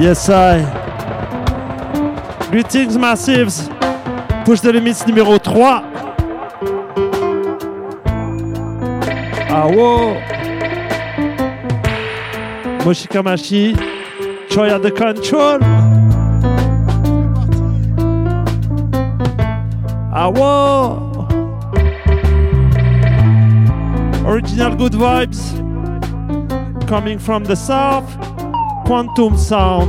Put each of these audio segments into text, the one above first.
Yes, I. Greetings, Massives. Push the limits numéro 3. Ah, wow. Moshikamashi. Joy at the control. Ah, wow. Original good vibes. Coming from the south. Quantum sound.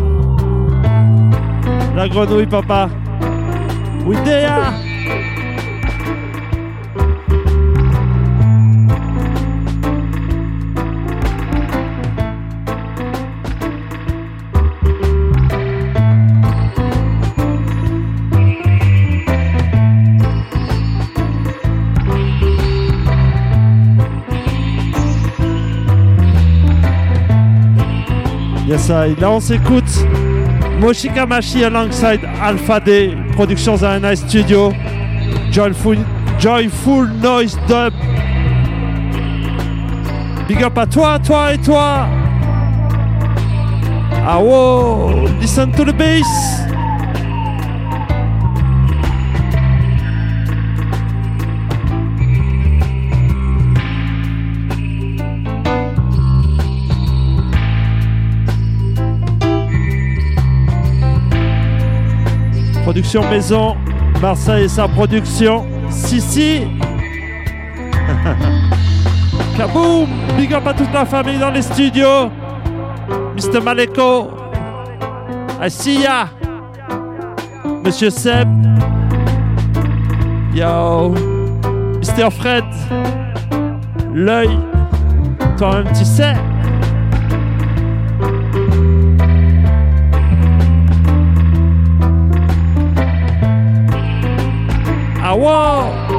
La grenouille, papa. There. Là, on s'écoute Moshikamashi alongside Alpha D, Productions Nice Studio, Joyful, Joyful Noise Dub. Big up à toi, toi et toi. Ah wow, listen to the bass. Production maison, Marseille et sa production. Sissi. Kaboom! Big up à toute la famille dans les studios. Mr. Maleko. I see ya. Monsieur Seb. Yo. Mr. Fred. L'œil. Toi-même, tu sais. 好哇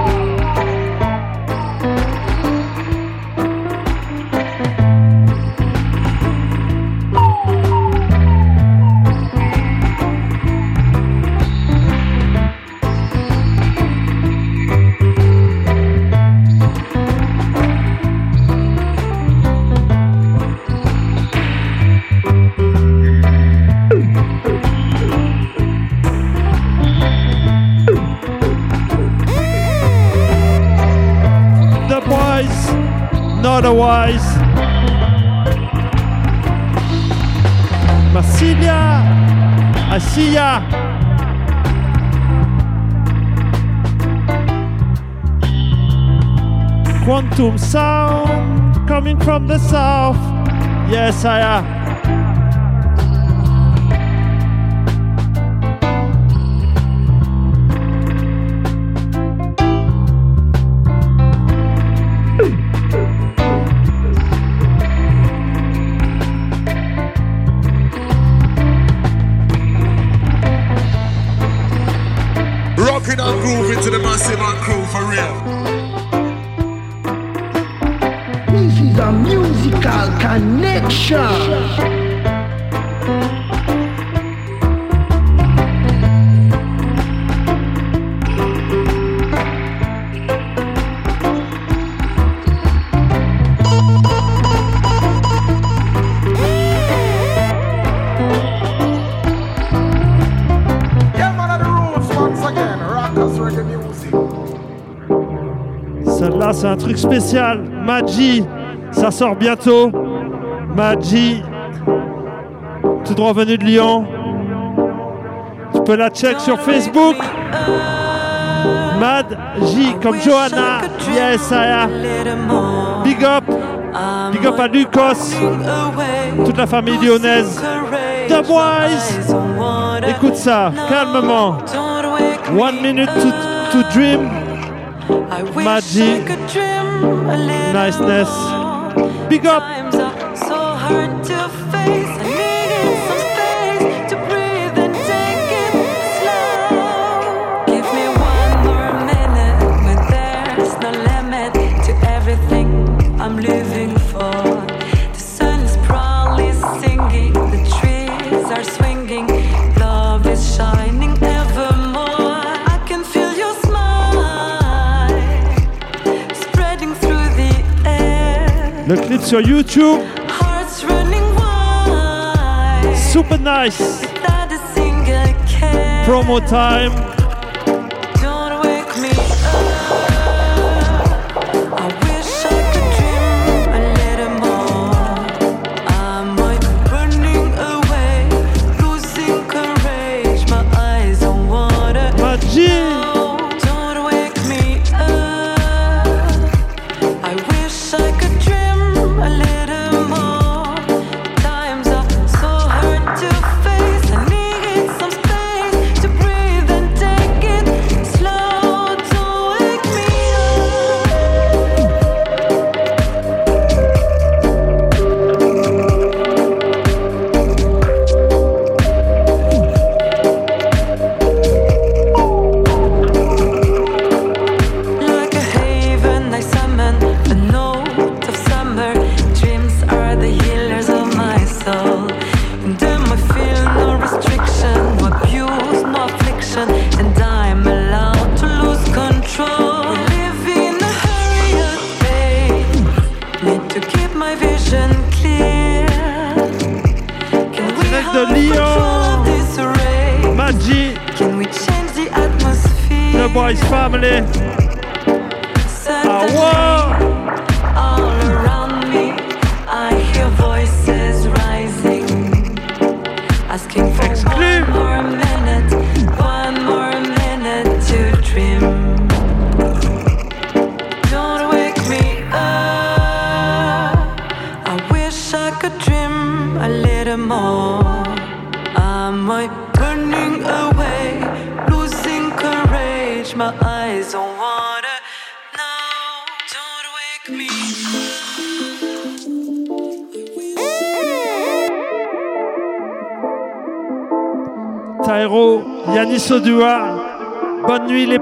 Ya. Quantum sound coming from the south. Yes, I am. C'est un truc spécial. Magi, ça sort bientôt. Magi, tout droit venu de Lyon. Tu peux la check sur Facebook. Mad J comme Johanna. Yes, I am. Big up. Big up à Lucas. Toute la famille lyonnaise. The Boys. Écoute ça, calmement. One minute to, to dream. Magic. Niceness. Big up. It's your YouTube. Super nice. Promo time.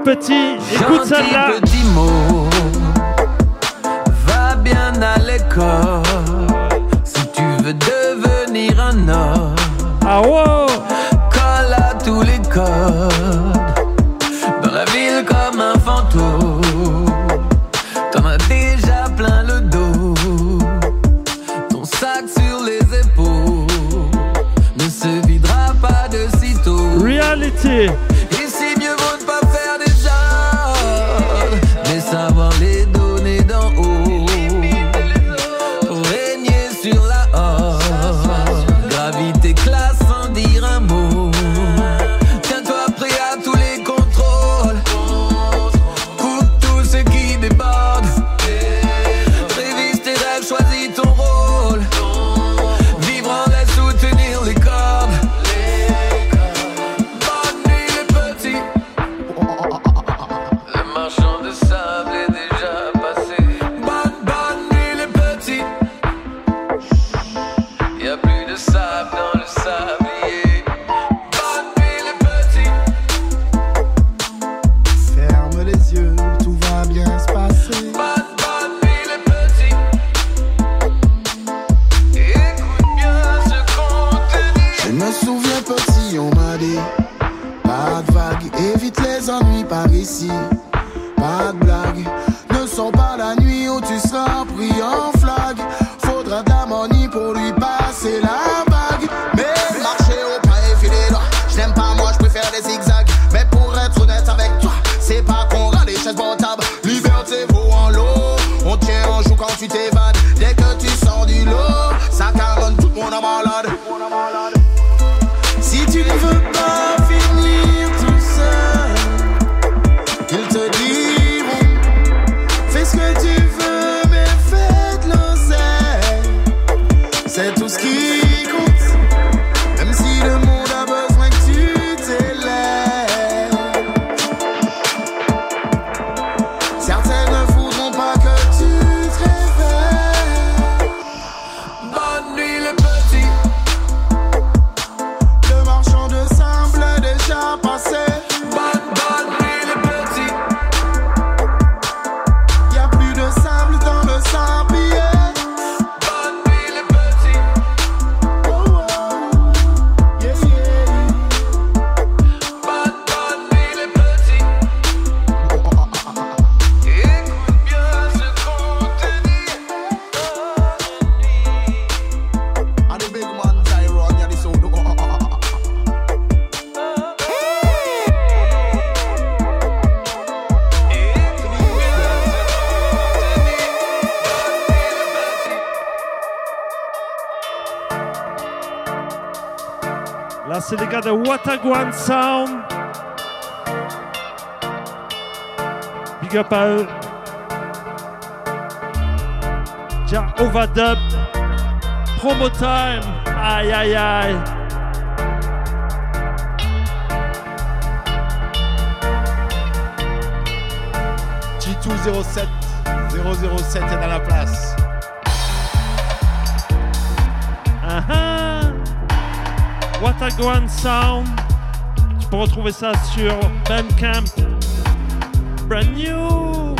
Petit, écoute celle-là. the Wataguan Sound. Big up à eux. Dub. Promo time. Aïe, aïe, aïe. G207, 007 est dans la place. What a Grand Sound. Tu peux retrouver ça sur Bandcamp. Brand new.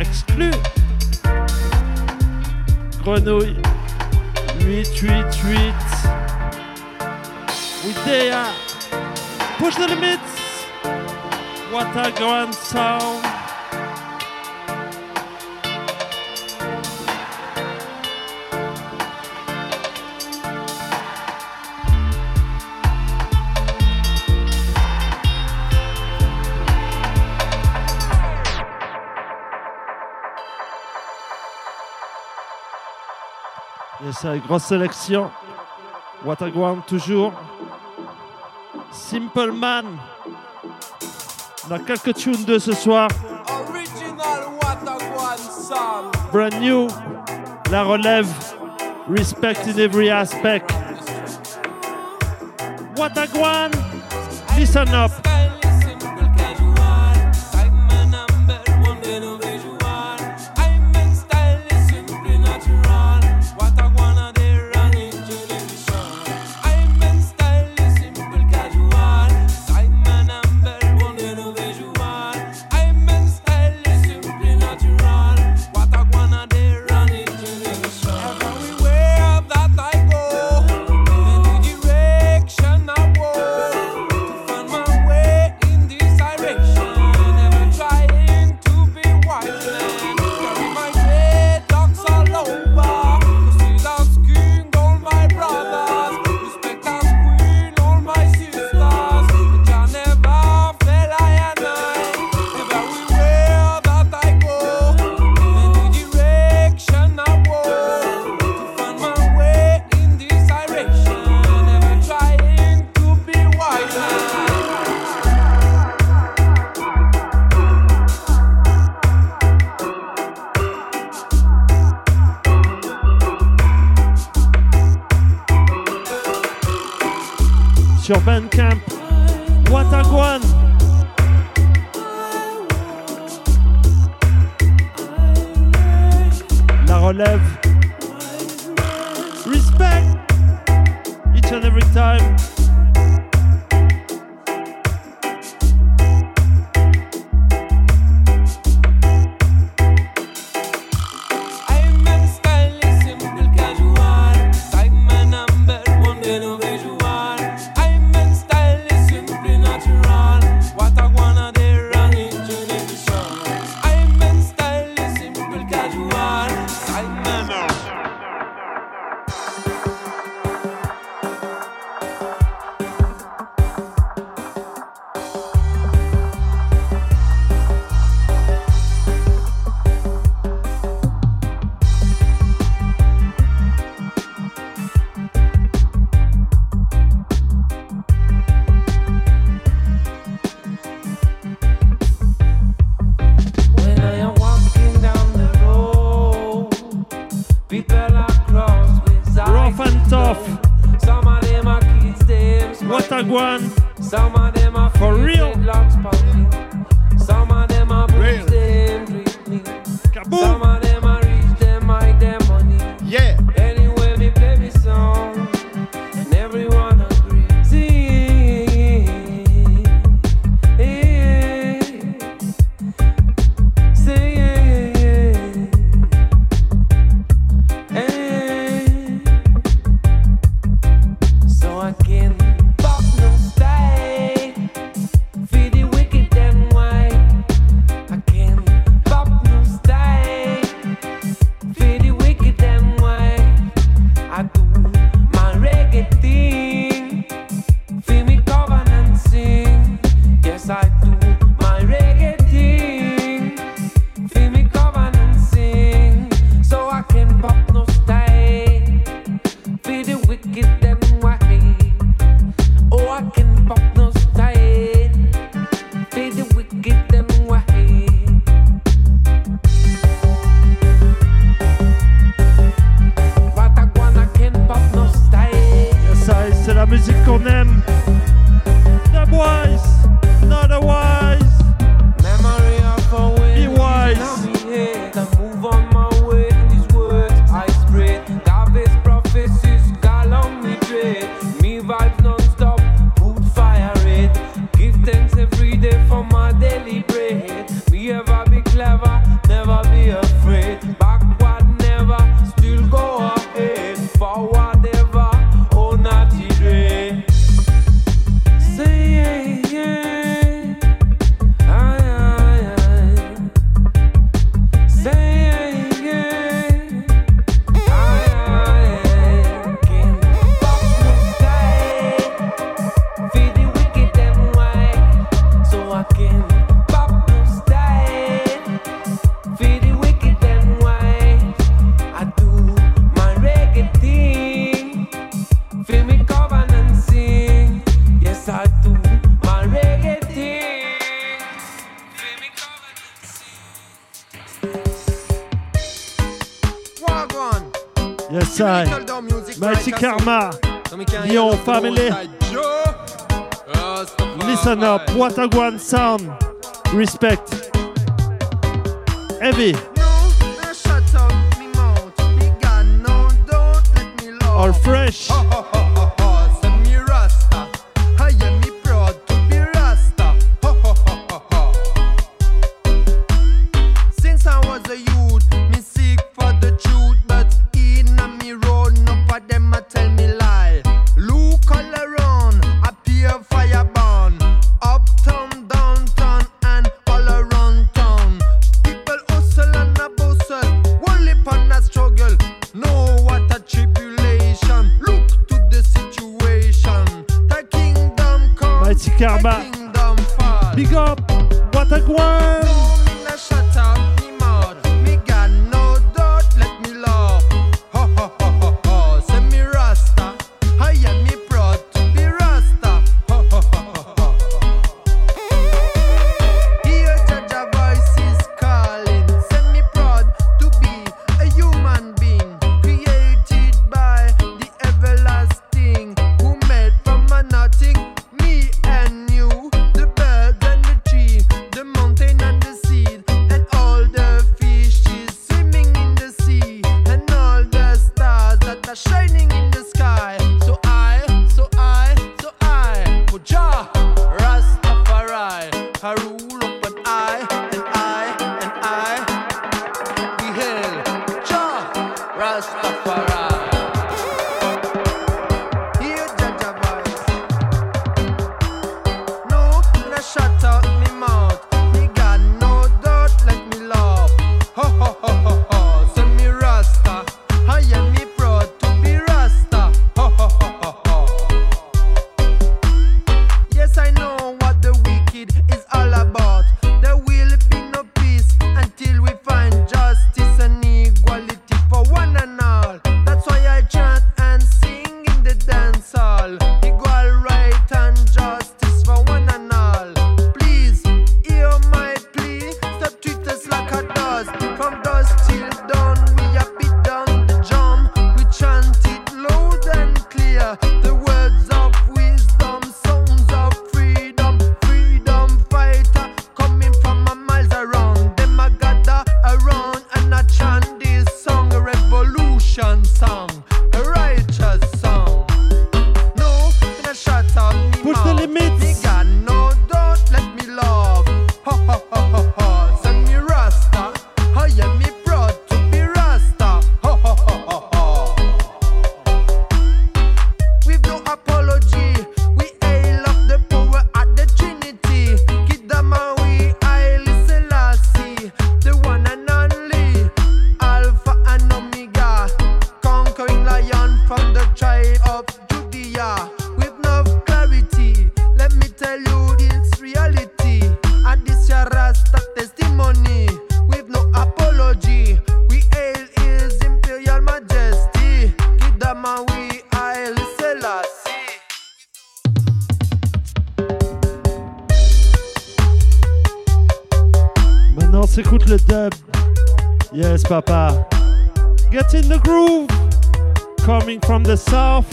Exclu. Grenouille 888. Idea. Push the limits what a grand sound. Grosse sélection. What a grand toujours. Simple Man dans quelques tunes de ce soir. Original Watagwan song. Brand new, la relève, respect in every aspect. Wataguan, listen up. sur Bandcamp. Wataguan La relève. Respect Each and every time. Yes, I. Mighty Karma. Lyon Family. Listen up. What a sound. Respect. Heavy. All fresh. Oh, oh, oh. para. Maintenant, on s'écoute le dub. Yes, papa. Get in the groove. Coming from the south.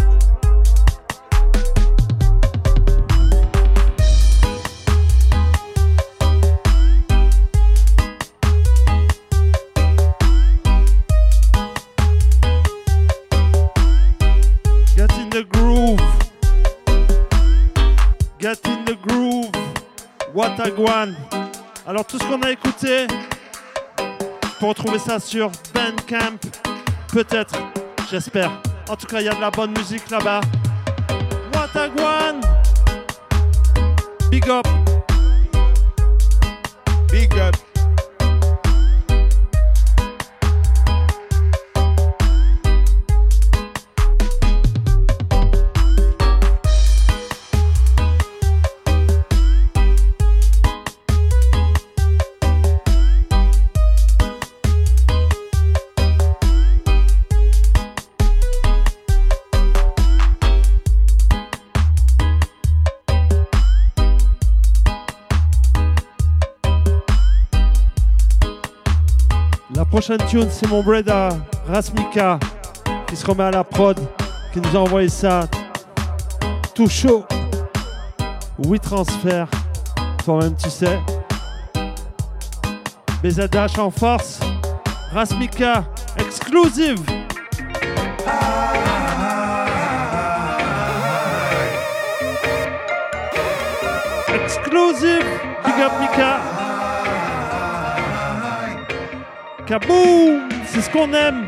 Get in the groove. Get in the groove. What a guan. Alors tout ce qu'on a écouté, pour retrouver ça sur Bandcamp, peut-être, j'espère. En tout cas, il y a de la bonne musique là-bas. Watagwan. Big up. Big up. Prochaine c'est mon brother Rasmika qui se remet à la prod, qui nous a envoyé ça tout chaud. Oui, transfert. Toi-même, tu sais. BZH en force. Rasmika, exclusive. Exclusive. Big up Mika. Kaboom! C'est ce qu'on aime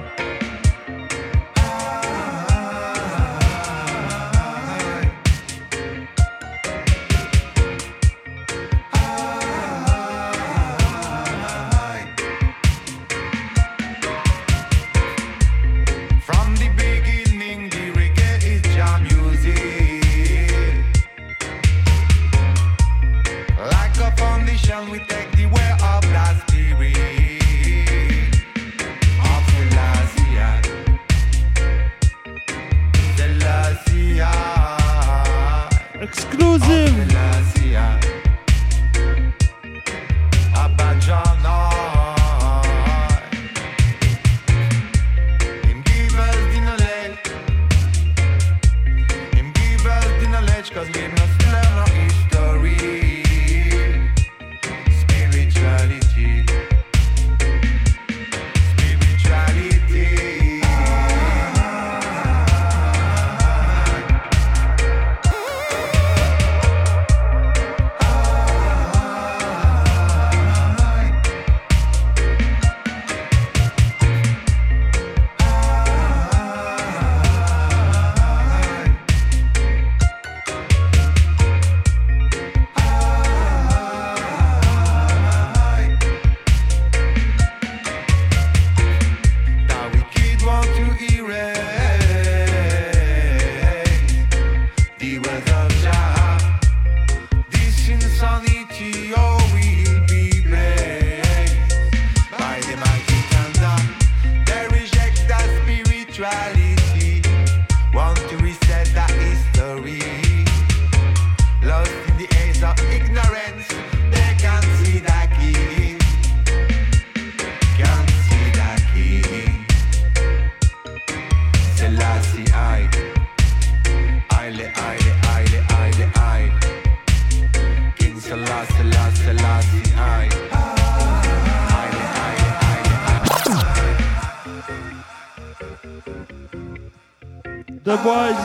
The boys.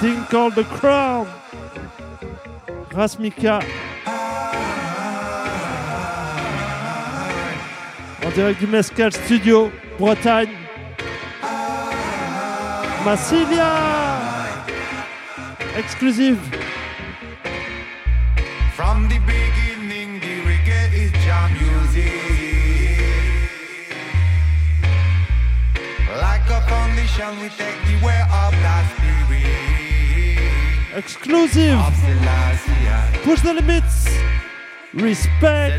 Thing called the crown. Rasmika. En direct du Mescal Studio, Bretagne. Massilia. Exclusive. From the beginning, the reggae is jam music. Like a foundation, we take the way of that spirit. Exclusive. Of. Push the limits. Respect.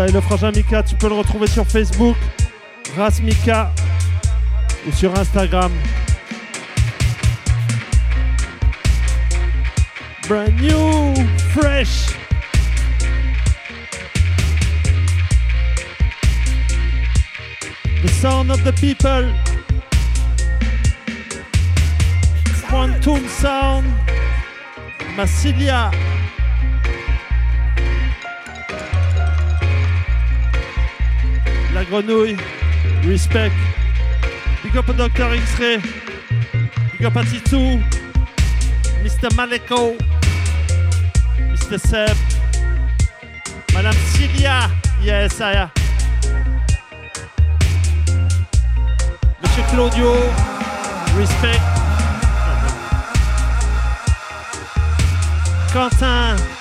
Ça, le frangin Mika, tu peux le retrouver sur Facebook, Rasmika, ou sur Instagram. Brand new, fresh. The sound of the people. Quantum sound. Massilia. Grenouille. Respect. Big up au Dr. X-Ray. Big up à. Mr. Maleko. Mr. Seb. Madame Cilia. Yes, I am. Monsieur Claudio. Respect. Quentin.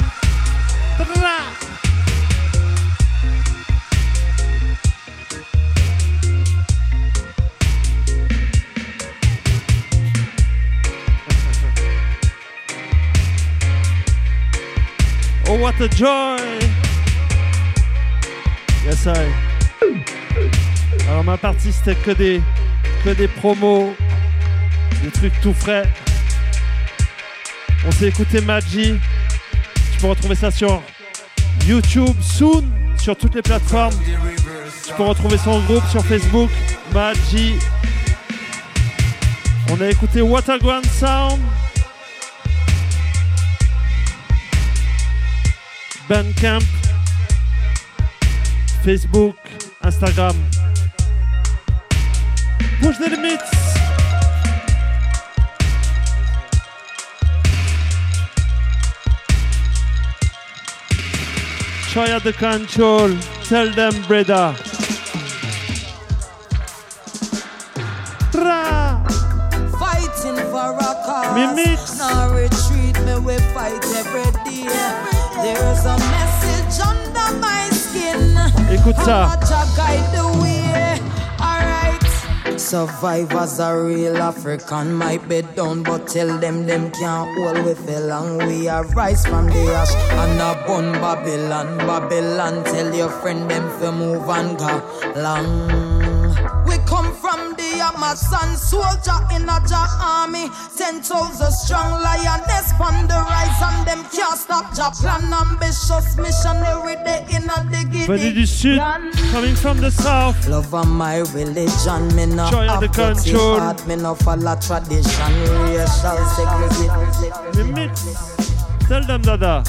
A joy! Yes, I. Alors, ma partie, c'était que des, que des promos, des trucs tout frais. On s'est écouté Maggi. Tu peux retrouver ça sur YouTube, soon, sur toutes les plateformes. Tu peux retrouver son groupe sur Facebook, Maggi. On a écouté Waterground Sound. Bandcamp, Facebook, Instagram. Push the limits. Try out the control. Tell them, brother. Ra. Fighting for a cause. Me mix. No retreat, me we fight every day. There's a message under my skin. Écoute ça. How much I guide the way. Alright. Survivors are real African might be done, but tell them them can't hold with for long. We are rise from the ash and a bun Babylon. Babylon, tell your friend them to move and go long. We come from the Amazon soldier in a Jah army. Ten thousand strong lioness from the rise and them can't stop Jah plan ambitious missionary they in a dig Venu du sud, coming from the south. Love of my religion, me no Joy of the control. heart, me no follow tradition, racial segregation. Me mix. Tell them, Dada.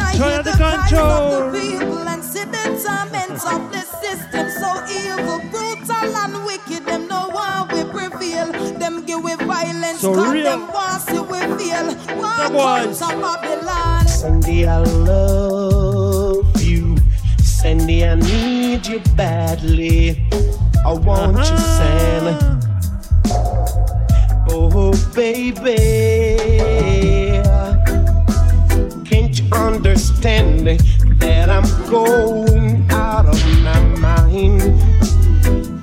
I Joy hear of the the cries control. of the people and see the torments of the system so evil, brutal and wicked, them no one will prevail. Them give we violence, So real. them want see we feel. One boys. comes from Babylon. Sandy, I love you. Sandy, I need you badly. I want you, uh-huh. Sandy. Oh, baby. Can't you understand that I'm going out of my mind?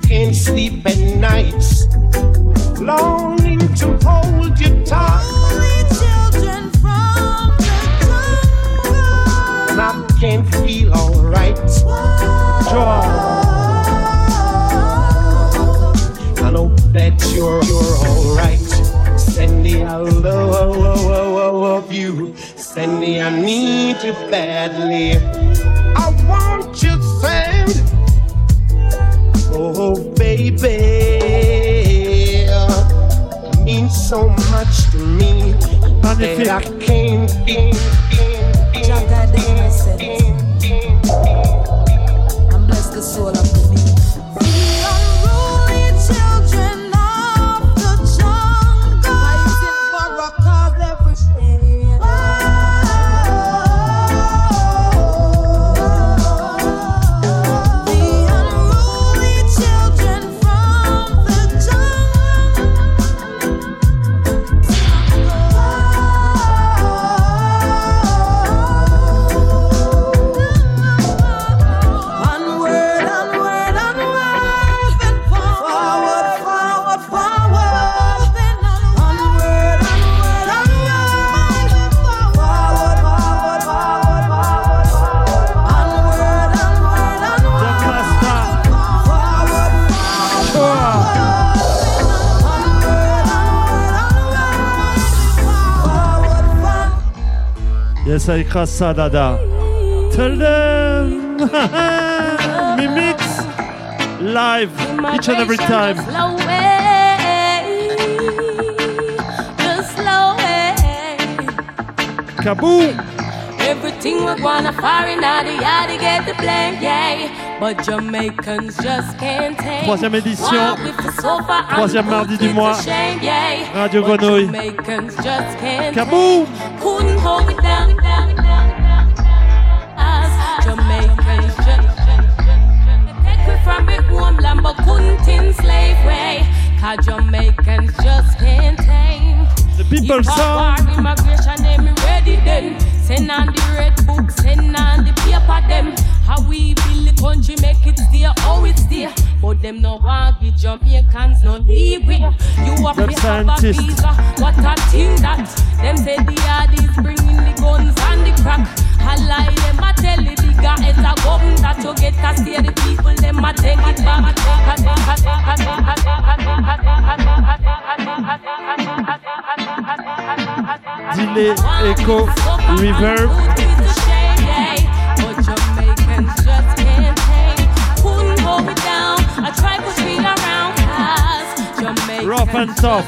Can't sleep at nights, longing to hold you tight. Children from the jungle. And I can't feel alright. I I need you badly. I want you, Sandy. Oh, baby. Means so much to me that I can't, can't, Saikra Sadada. Tell them, me mix live each and every time. Kaboom! Everything we wanna foreign out the yard get the blame, yeah. But Jamaicans just can't take. Troisième édition, troisième mardi du mois, Radio Grenouille. Kaboom! Couldn't hold it down. gospel song. War, immigration, them ready. Send on the red book, send on the paper them. How we build the country, make it there, oh it's there. But them no want Jamaicans no. You up here have a visa, what a thing that. Them say the bringing the guns and the crack. I lie, them a tell the a that you get to see the people, them a take it back delay, echo, reverb. Rough and tough.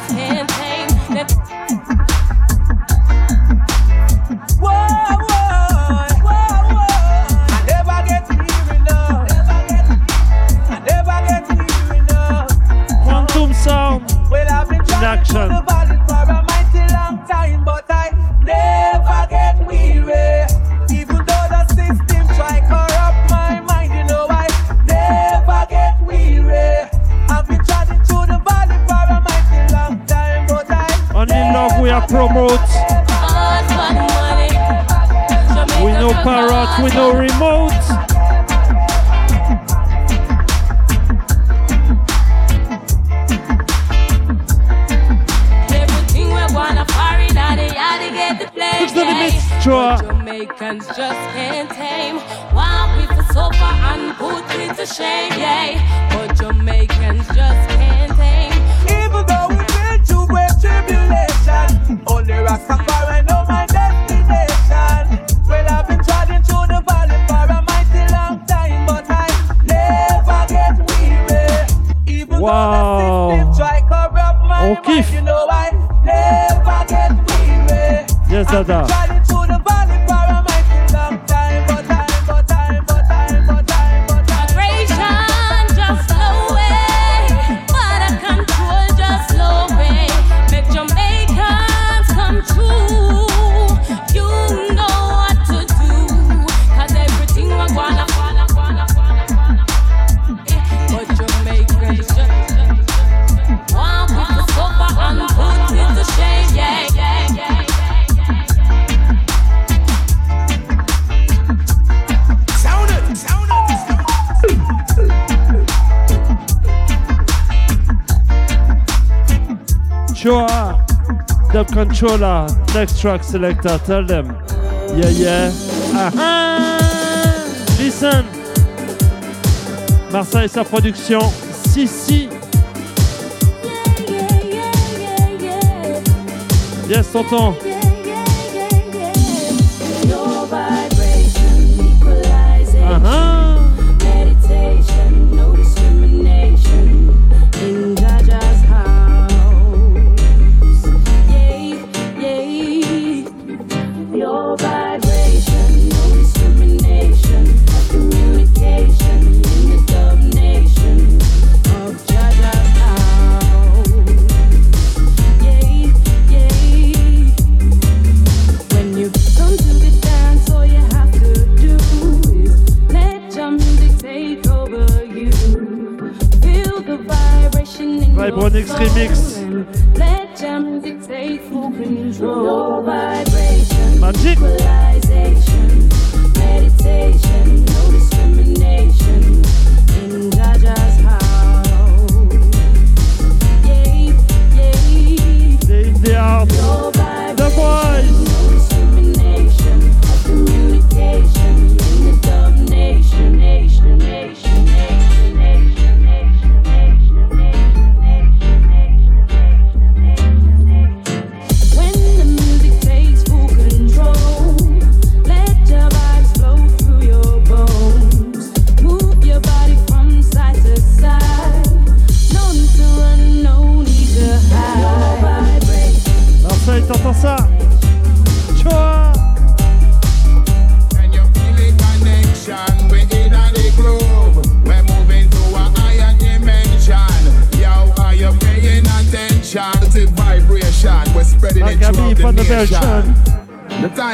Joa, Dub Controller, Next Track Selector, tell them. Yeah, yeah. Ah, ah. Listen! Marseille et sa production, si, si. Yes, tonton.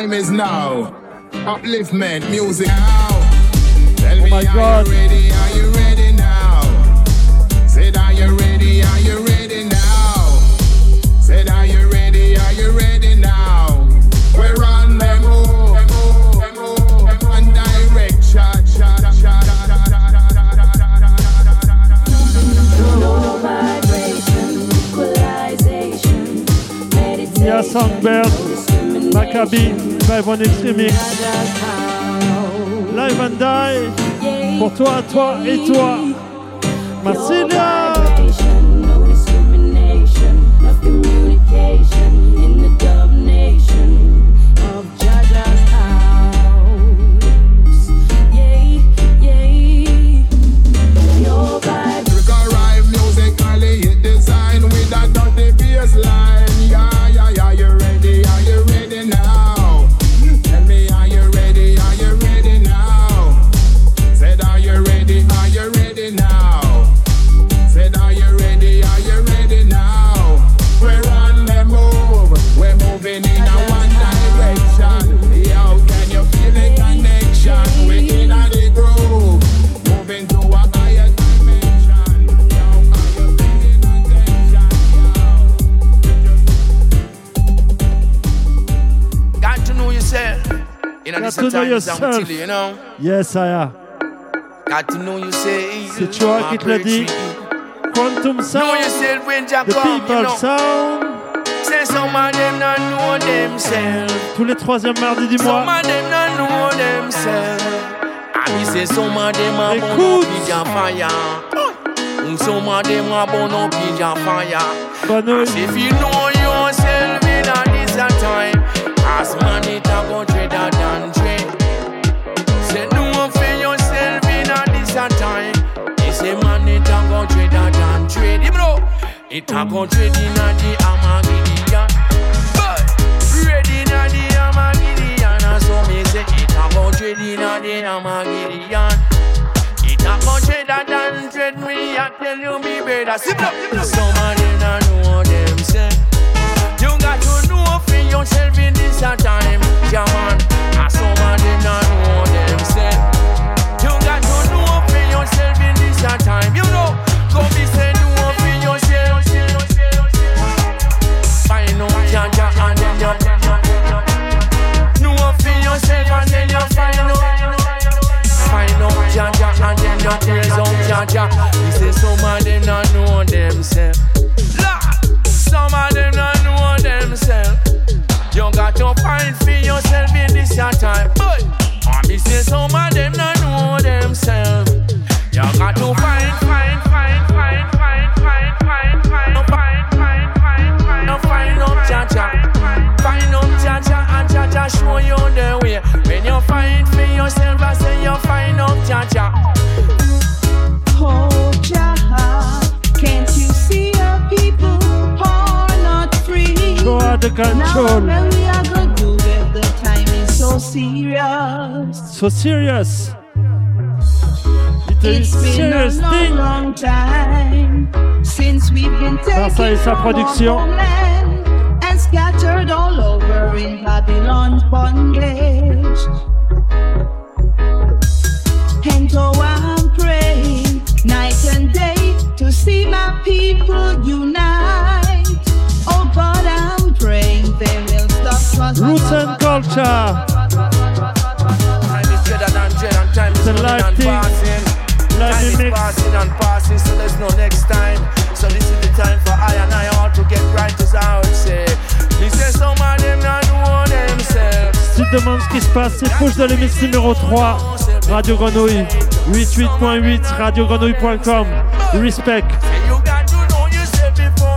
Time is now. Upliftment, music now. Tell Oh me, my are God. you ready? Are you ready now? Said, are you ready? Are you ready now? Said, are you ready? Are you ready now? We're on the move. One direction. Mia Songbird, Maccabi, Live on. Live and Die. Pour toi, toi et toi. Marcilia. You know, this you know. Yes, Aya. Got to know yourself. C'est toi qui te l'as dit. Quantum Know Sound. yourself when you The come, you People know. Sound. Say some of them not know themselves. Tous les troisièmes mardis du Some mois. of them not know themselves. And me say some of them are born Écoute. up in your fire. Mm, Some of them are born up in your fire. Bonne As if you know yourself in a this a time. As man it a go dreader than dread. Say know for yourself in a this time. They say man it a go dreader than dread. You know, it a go dread in the Armageddon. But ready in the Armageddon. So me say it a go dread in a the Armageddon. A go dreader than dread me. I tell you me brother. Sit up. Some of them not know themselves. You got to know for yourself a time, yeah man. And some of them not know themselves. You got to know for yourself in this a time. You know, go be say know for yourself. Find out ja ja and then you know for yourself and then you find out. Find out ja ja and then you praise out ja ja. He say some of them not know themselves. Your time. I me say some of them not know themselves. You got to find, find, find, find, find, find, find, find, find, find, find, find, find up cha cha. Find up cha cha and cha cha show you the way. When you find for yourself, I say you find up cha cha. Oh, Jah, can't you see our people are not free? Her the control. Serious. So serious. It It's been a long, long time since we've been taken sa our production. and scattered all over in Babylon's bondage. And so I'm praying night and day to see my people unite. Oh God, I'm praying they will stop. Roots and culture. The live thing. Live mix. passing and passing, so there's no next time. So this is the time for I and I all to get right as I would say. He says some of them not know themselves. Si tu te demandes ce qui se passe, c'est push de l'émission numéro 3. Radio Grenouille. 88.8 radiogrenouille.com. Respect. Got to know yourself before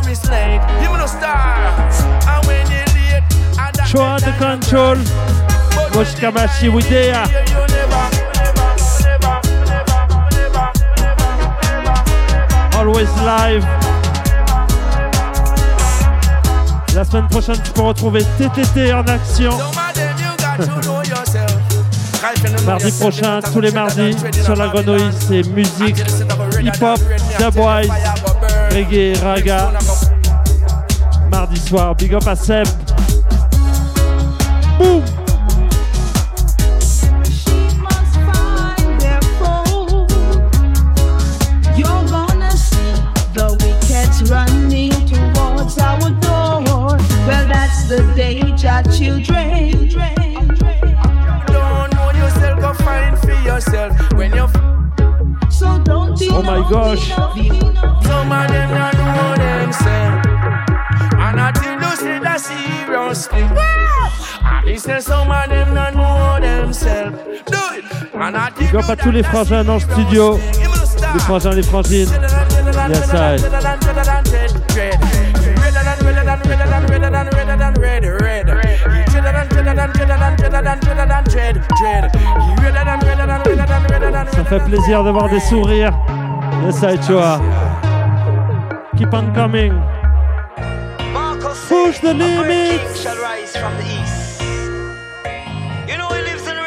La semaine prochaine, tu peux retrouver TTT en action. Mardi prochain, tous les mardis, sur la grenouille, c'est musique, hip-hop, dubwise, reggae, raga. Mardi soir, big up à Seb. Oh my gosh. Tous les frangins dans le studio. Les frangins, les frangines. Ça fait plaisir de voir des sourires. Yes, tu vois. Keep on coming. Push the limits.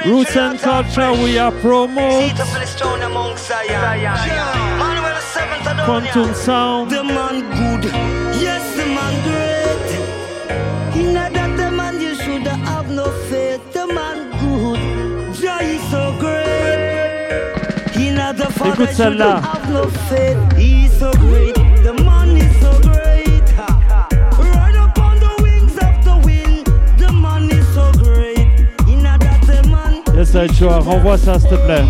Roots and culture, we are promote. Quantum sound. The man good. Écoute celle-là. Yes, I sure. Renvoie ça, s'il te plaît.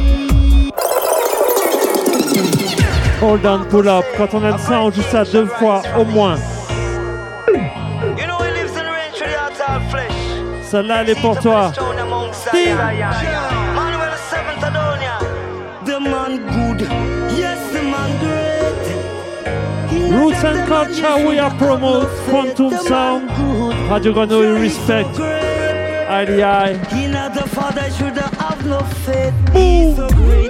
Hold on, pull up. Quand on aime ça, on joue ça deux fois au moins. Celle-là, elle est pour toi. Steve. Roots and culture, we are promote quantum sound. How you gonna respect IDI? Boom!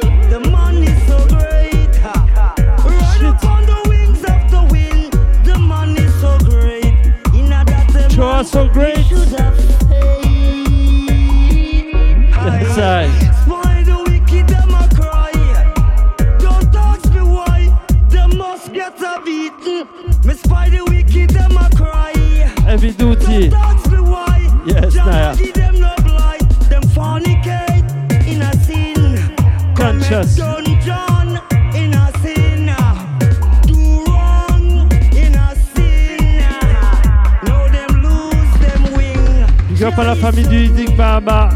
famille du Easy Bahama.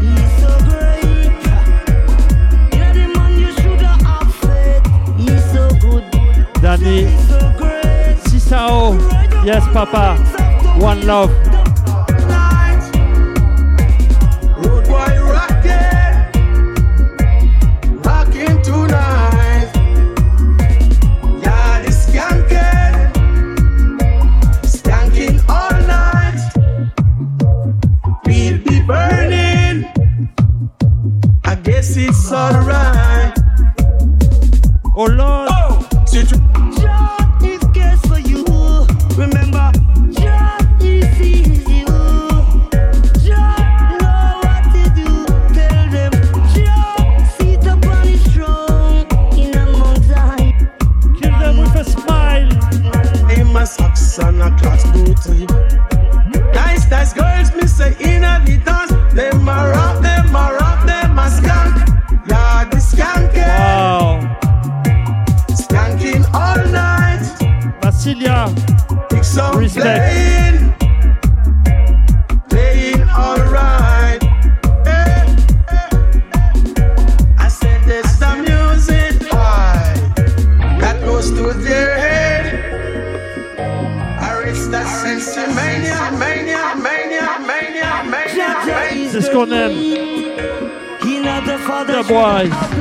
Danny. Sisao. Yes, papa. One love. Why?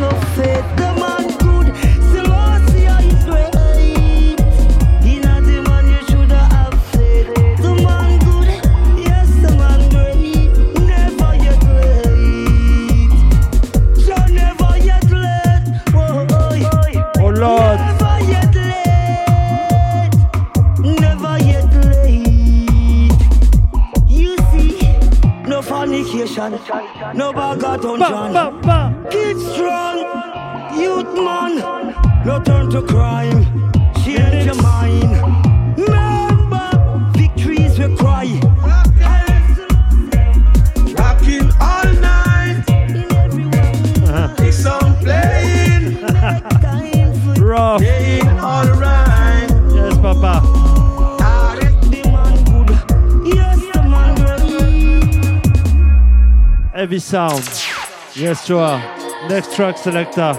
Yes, Joa. Next track selector.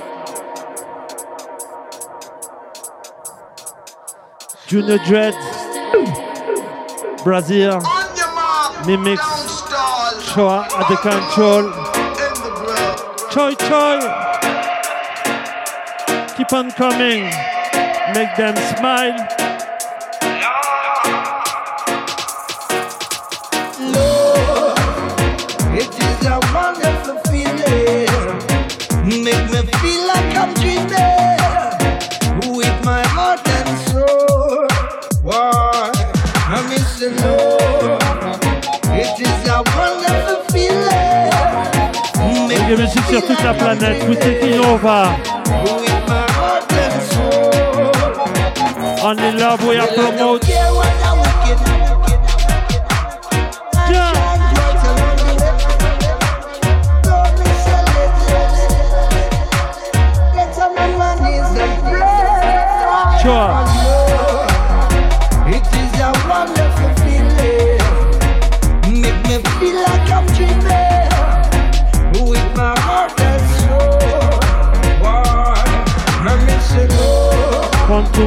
Junior Dread. Brazil. Mimics. Joa at the control. Choi Choi. Keep on coming. Make them smile. de musique sur toute la planète. Vous savez qui on va. On est là, vous y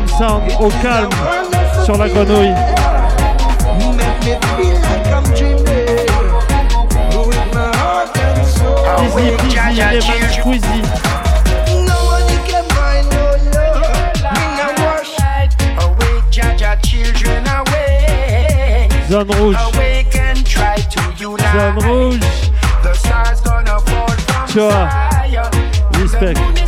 Sound au calme sur la grenouille. Easy, peasy, lemon squeezy. Zone rouge. Zone rouge. Tu vois, respect.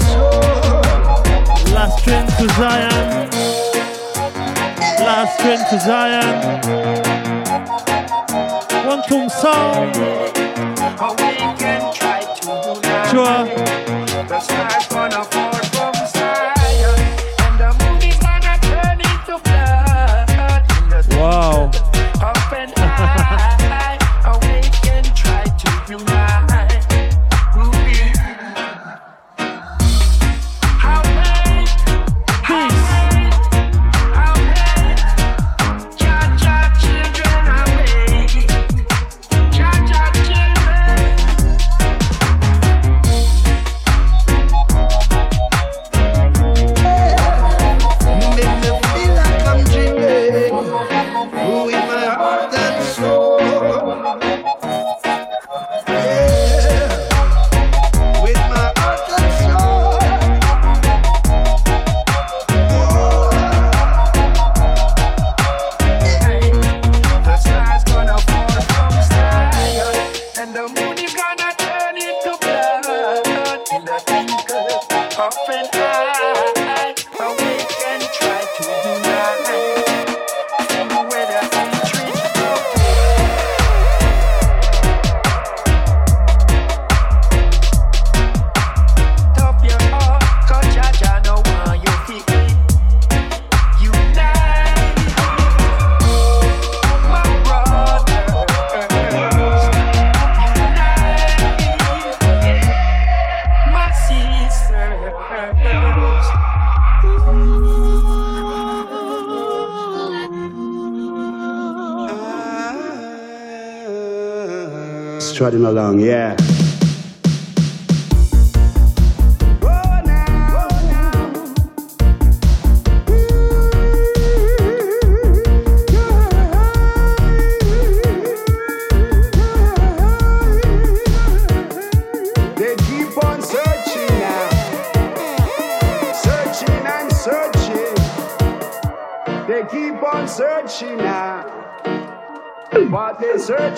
Last train to Zion. Last train to Zion. One song. We can try to. Sure.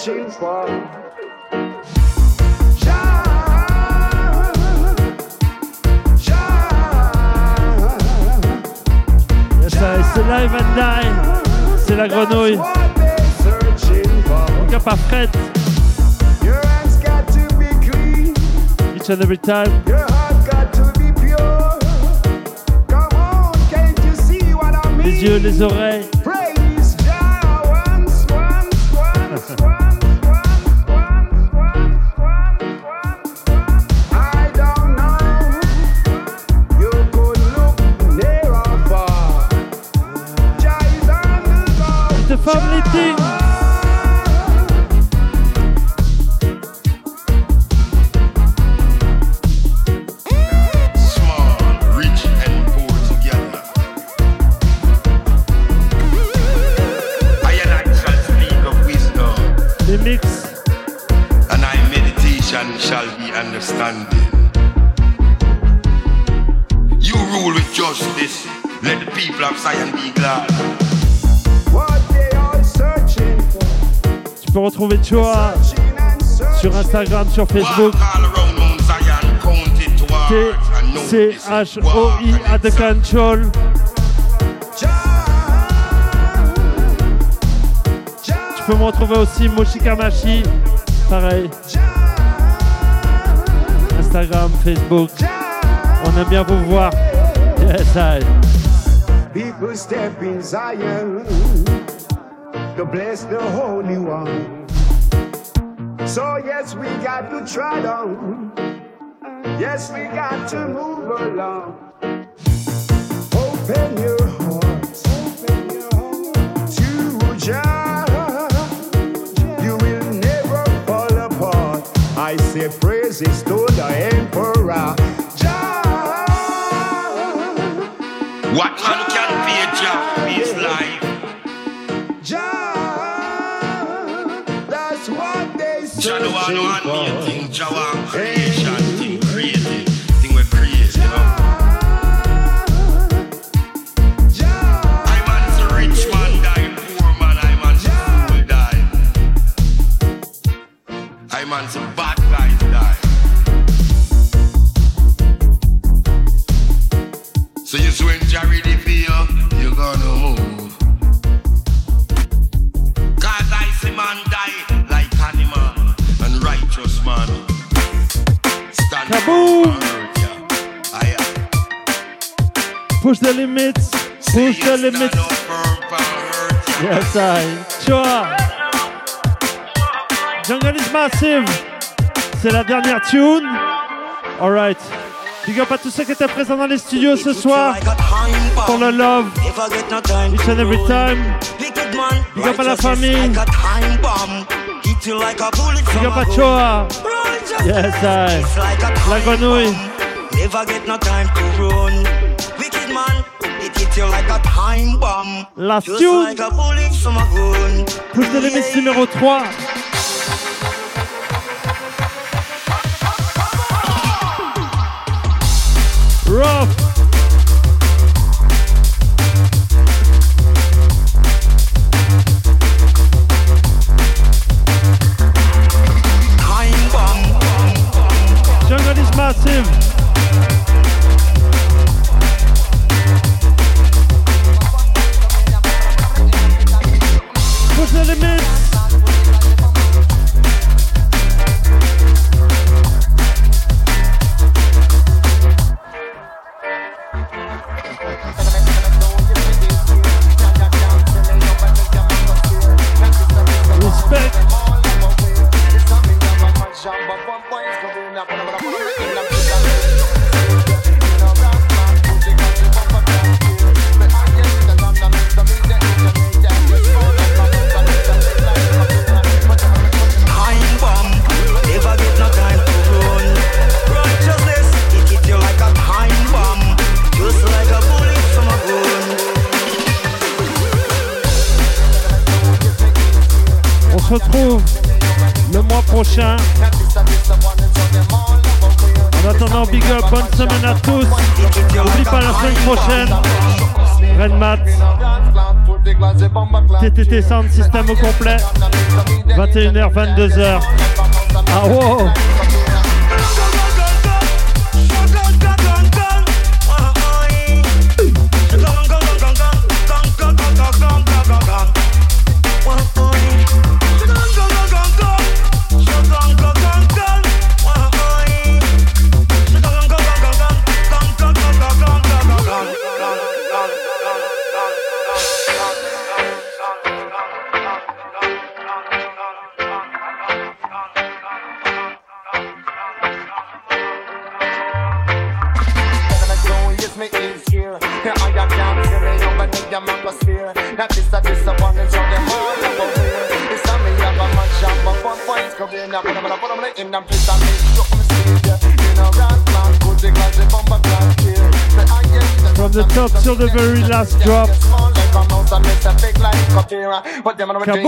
Chile soir. C'est live and die, c'est la grenouille. Mon cap à Fred. Each and every time. Les yeux, les oreilles. Instagram, sur Facebook. And notice it. T-C-H-O-I at the control. Tu peux me retrouver aussi Moshikamashi. Pareil. Instagram, Facebook. On aime bien vous voir. Yes, I. So, yes, we got to try down. Yes, we got to move along. Open your hearts to Jah. You will never fall apart. I say praises to the Emperor. Jah. What the limits. Push the limits. Yes, I. Choa. Jungle is massive. C'est la dernière tune. Alright. Big up à tous ceux qui étaient présents dans les studios ce soir. Pour le love. Each and every time. Big up à la famille. Big up à Choa. Yes, I. La grenouille. Never get no time to run. Wicked man, it hit you like a time bomb. Last Just like a bullet from a gun. Numéro 3. Rough. TTT Sound System au complet. 21h, 22h. Ah wow! put them on my drinks